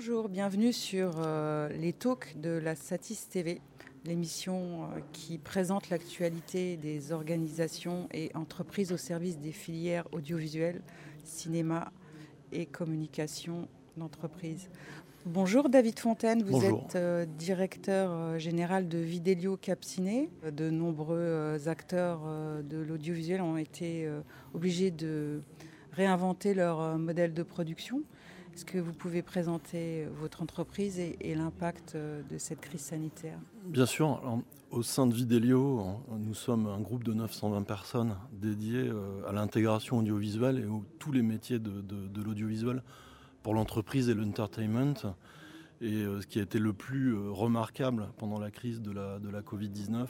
Bonjour, bienvenue sur euh, les talks de la Satis TV, l'émission euh, qui présente l'actualité des organisations et entreprises au service des filières audiovisuelles, cinéma et communication d'entreprise. Bonjour David Fontaine, vous êtes euh, directeur général de Vidélio Capciné. De nombreux acteurs de l'audiovisuel ont été obligés de réinventer leur modèle de production. Est-ce que vous pouvez présenter votre entreprise et, l'impact euh, de cette crise sanitaire? Bien sûr. au sein de Vidélio, nous sommes un groupe de 920 personnes dédiées euh, à l'intégration audiovisuelle et tous les métiers de, l'audiovisuel pour l'entreprise et l'entertainment. Et euh, ce qui a été le plus remarquable pendant la crise de la, de la Covid-19,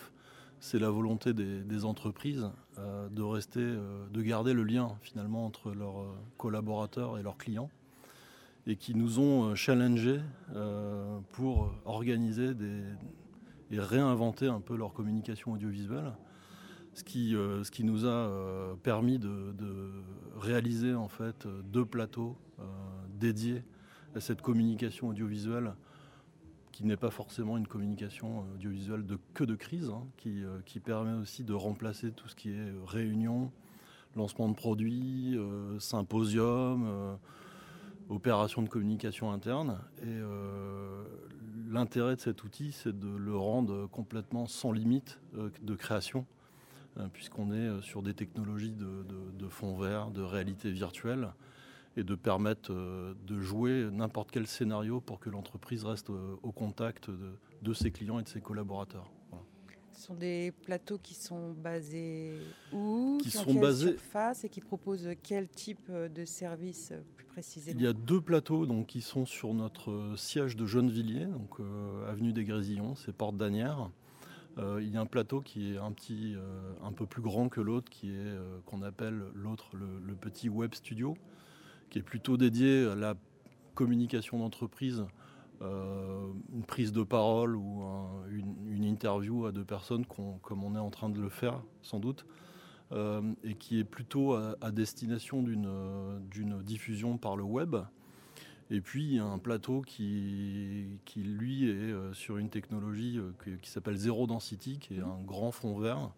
c'est la volonté des, entreprises de rester, de garder le lien finalement entre leurs collaborateurs et leurs clients et qui nous ont euh, challengés euh, pour organiser et réinventer un peu leur communication audiovisuelle. Ce qui, euh, ce qui nous a permis de, réaliser en fait deux plateaux dédiés à cette communication audiovisuelle qui n'est pas forcément une communication audiovisuelle de, que de crise, hein, qui, qui, permet aussi de remplacer tout ce qui est réunion, lancement de produits, symposium opération de communication interne. Et euh, l'intérêt de cet outil, c'est de le rendre complètement sans limite euh, de création, hein, puisqu'on est sur des technologies de, fond vert, de réalité virtuelle, et de permettre euh, de jouer n'importe quel scénario pour que l'entreprise reste au contact de, ses clients et de ses collaborateurs. Ce sont des plateaux qui sont basés où Qui, sont basés face et qui proposent quel type de service plus précisément Il y a deux plateaux donc, qui sont sur notre siège de Gennevilliers, donc euh, avenue des Grésillons, c'est Porte d'Anière. Euh, il y a un plateau qui est un petit, euh, un peu plus grand que l'autre, qui est qu'on appelle l'autre le, petit web studio, qui est plutôt dédié à la communication d'entreprise euh, une prise de parole ou une, interview à deux personnes, comme on est en train de le faire sans doute, euh, et qui est plutôt à, destination d'une diffusion par le web. Et puis un plateau qui, qui lui est euh, sur une technologie qui, s'appelle Zero Density, qui est un grand fond vert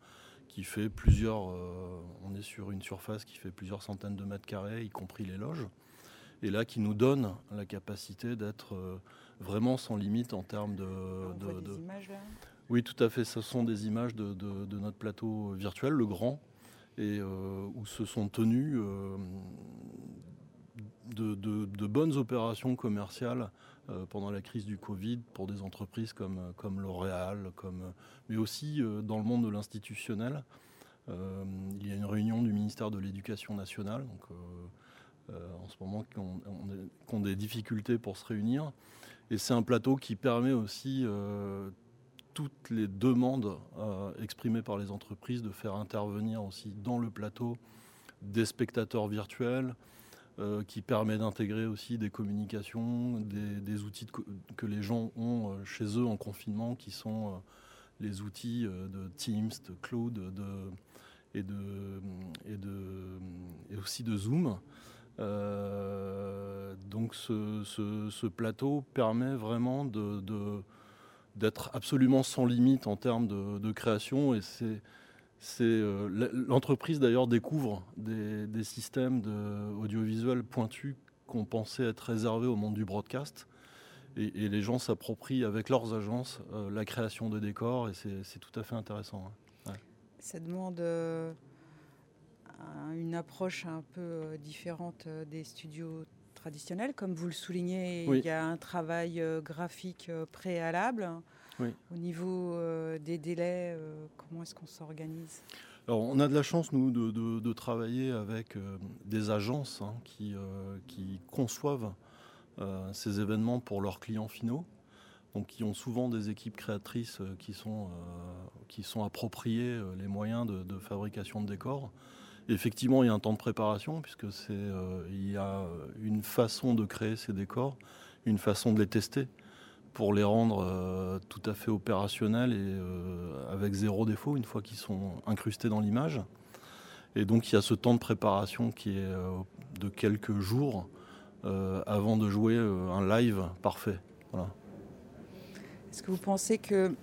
qui fait plusieurs. on est sur une surface qui fait plusieurs centaines de mètres carrés, y compris les loges et là qui nous donne la capacité d'être vraiment sans limite en termes de... des images là Oui, tout à fait. Ce sont des images de, notre plateau virtuel, le grand, et euh, où se sont tenues euh, de, bonnes opérations commerciales pendant la crise du Covid pour des entreprises comme, comme L'Oréal, comme, mais aussi dans le monde de l'institutionnel. il y a une réunion du ministère de l'Éducation nationale, donc euh, en ce moment qui ont, des difficultés pour se réunir. Et c'est un plateau qui permet aussi euh, toutes les demandes euh, exprimées par les entreprises de faire intervenir aussi dans le plateau des spectateurs virtuels, qui permet d'intégrer aussi des communications, des, outils que les gens ont chez eux en confinement, qui sont les outils de Teams, de Cloud et, de, et aussi de Zoom. Euh, donc ce, plateau permet vraiment d'être absolument sans limite en termes de, création et euh, l'entreprise d'ailleurs découvre des, systèmes audiovisuels pointus qu'on pensait être réservés au monde du broadcast et, les gens s'approprient avec leurs agences euh, la création de décors et c'est tout à fait intéressant. Hein. Ça demande une approche un peu euh, différente euh, des studios traditionnels. Comme vous le soulignez, il y a un travail euh, graphique préalable. Au niveau des délais, comment est-ce qu'on s'organise? Alors, on a de la chance, nous, de, travailler avec des agences hein, qui, qui, conçoivent ces événements pour leurs clients finaux. Donc, qui ont souvent des équipes créatrices qui sont, qui sont appropriées les moyens de, de fabrication de décors. Effectivement, il y a un temps de préparation, puisque euh, il y a une façon de créer ces décors, une façon de les tester pour les rendre euh, tout à fait opérationnels et euh, avec zéro défaut une fois qu'ils sont incrustés dans l'image. Et donc il y a ce temps de préparation qui est de quelques jours avant de jouer un live parfait. Est-ce que vous pensez que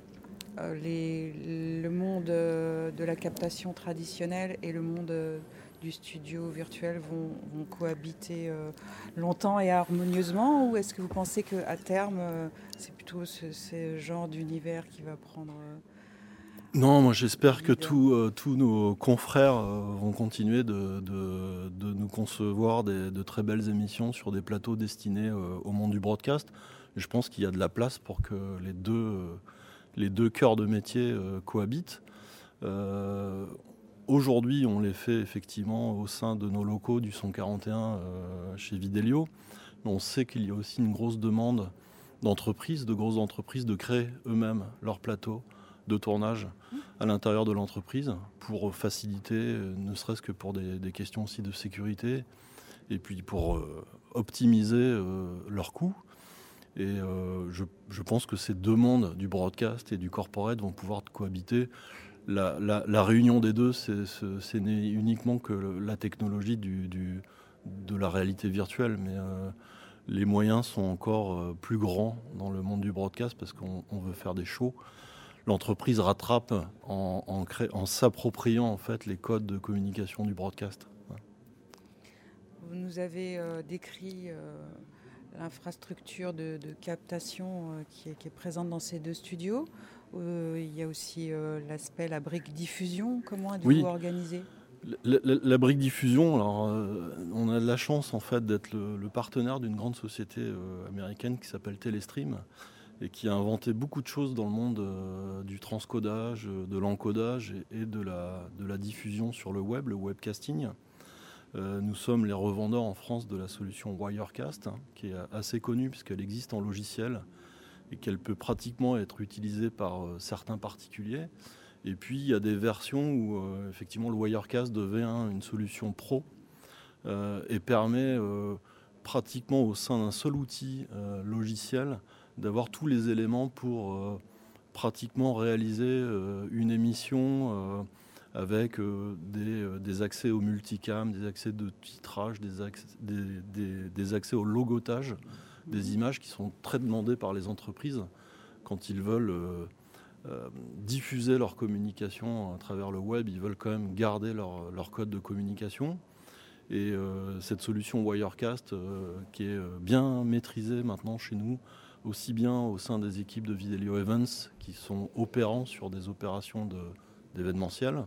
le monde de la captation traditionnelle et le monde du studio virtuel vont, cohabiter longtemps et harmonieusement Ou est-ce que vous pensez qu'à terme, c'est plutôt ce, genre d'univers qui va prendre... Non, moi j'espère que tous nos confrères vont continuer de, nous concevoir de très belles émissions sur des plateaux destinés au monde du broadcast. je pense qu'il y a de la place pour que les deux, les deux cœurs de métier cohabitent. Aujourd'hui, on les fait effectivement au sein de nos locaux du 141 chez Videlio. On sait qu'il y a aussi une grosse demande d'entreprises, de grosses entreprises, de créer eux-mêmes leur plateau de tournage à l'intérieur de l'entreprise pour faciliter, euh, ne serait-ce que pour des, questions aussi de sécurité, et puis pour euh, optimiser euh, leurs coûts. Et je, pense que ces deux mondes, du broadcast et du corporate, vont pouvoir cohabiter. La, réunion des deux, c'est n'est uniquement que la technologie de la réalité virtuelle, mais les moyens sont encore plus grands dans le monde du broadcast parce qu'on veut faire des shows l'entreprise rattrape en, s'appropriant en fait les codes de communication du broadcast. Vous nous avez euh, décrit euh, l'infrastructure de, captation euh, qui, est, présente dans ces deux studios. il y a aussi l'aspect, la brique diffusion. Comment êtes-vous oui. organisé? La, brique diffusion, alors, on a de la chance en fait d'être le, le partenaire d'une grande société américaine qui s'appelle Telestream, et qui a inventé beaucoup de choses dans le monde euh, du transcodage, euh, de l'encodage et, de, la, de, la, diffusion sur le web, le webcasting. Euh, nous sommes les revendeurs en France de la solution Wirecast, hein, qui est assez connue puisqu'elle existe en logiciel et qu'elle peut pratiquement être utilisée par certains particuliers. Et puis il y a des versions où effectivement le Wirecast devient une solution pro et permet pratiquement au sein d'un seul outil logiciel d'avoir tous les éléments pour euh, pratiquement réaliser euh, une émission euh, avec des, accès au multicam, des accès de titrage, des accès, des, accès au logotage, des images qui sont très demandées par les entreprises quand ils veulent diffuser leur communication à travers le web, ils veulent quand même garder leur, leur code de communication. Et cette solution Wirecast, qui est bien maîtrisée maintenant chez nous, aussi bien au sein des équipes de Videlio Events qui sont opérants sur des opérations d'événementiel,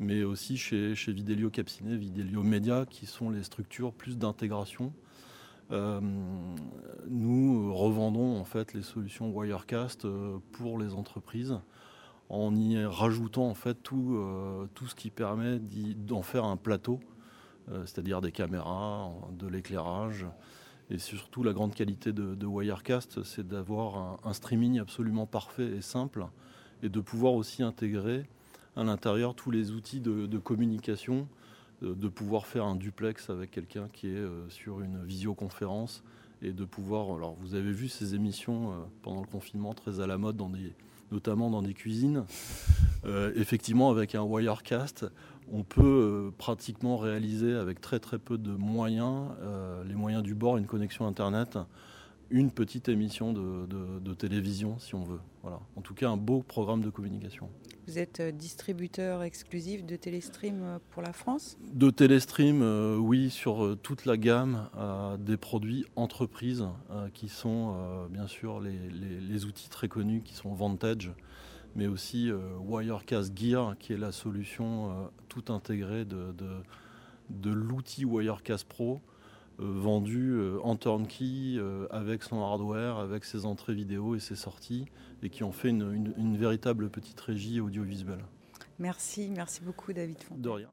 mais aussi chez, chez Videlio Capciné, Videlio Media qui sont les structures plus d'intégration. Euh, nous revendons en fait les solutions Wirecast euh, pour les entreprises en y rajoutant en fait tout, euh, tout ce qui permet d'en faire un plateau, c'est-à-dire des caméras, de l'éclairage, et surtout, la grande qualité de, Wirecast, c'est d'avoir un, streaming absolument parfait et simple, et de pouvoir aussi intégrer à l'intérieur tous les outils de, communication, de, pouvoir faire un duplex avec quelqu'un qui est euh, sur une visioconférence, et de pouvoir. Alors, vous avez vu ces émissions euh, pendant le confinement très à la mode, dans des, notamment dans des cuisines. Euh, effectivement, avec un Wirecast, on peut pratiquement réaliser avec très très peu de moyens, les moyens du bord, une connexion Internet, une petite émission de, télévision si on veut. Voilà. En tout cas, un beau programme de communication. Vous êtes euh, distributeur exclusif de Téléstream pour la France De Téléstream, oui, sur toute la gamme des produits entreprises qui sont bien sûr les, outils très connus qui sont Vantage mais aussi euh, Wirecast Gear, qui est la solution euh, tout intégrée de, l'outil Wirecast Pro, euh, vendu en turnkey avec son hardware, avec ses entrées vidéo et ses sorties, et qui ont fait une, une véritable petite régie audiovisuelle. Merci, merci beaucoup David Font. De rien.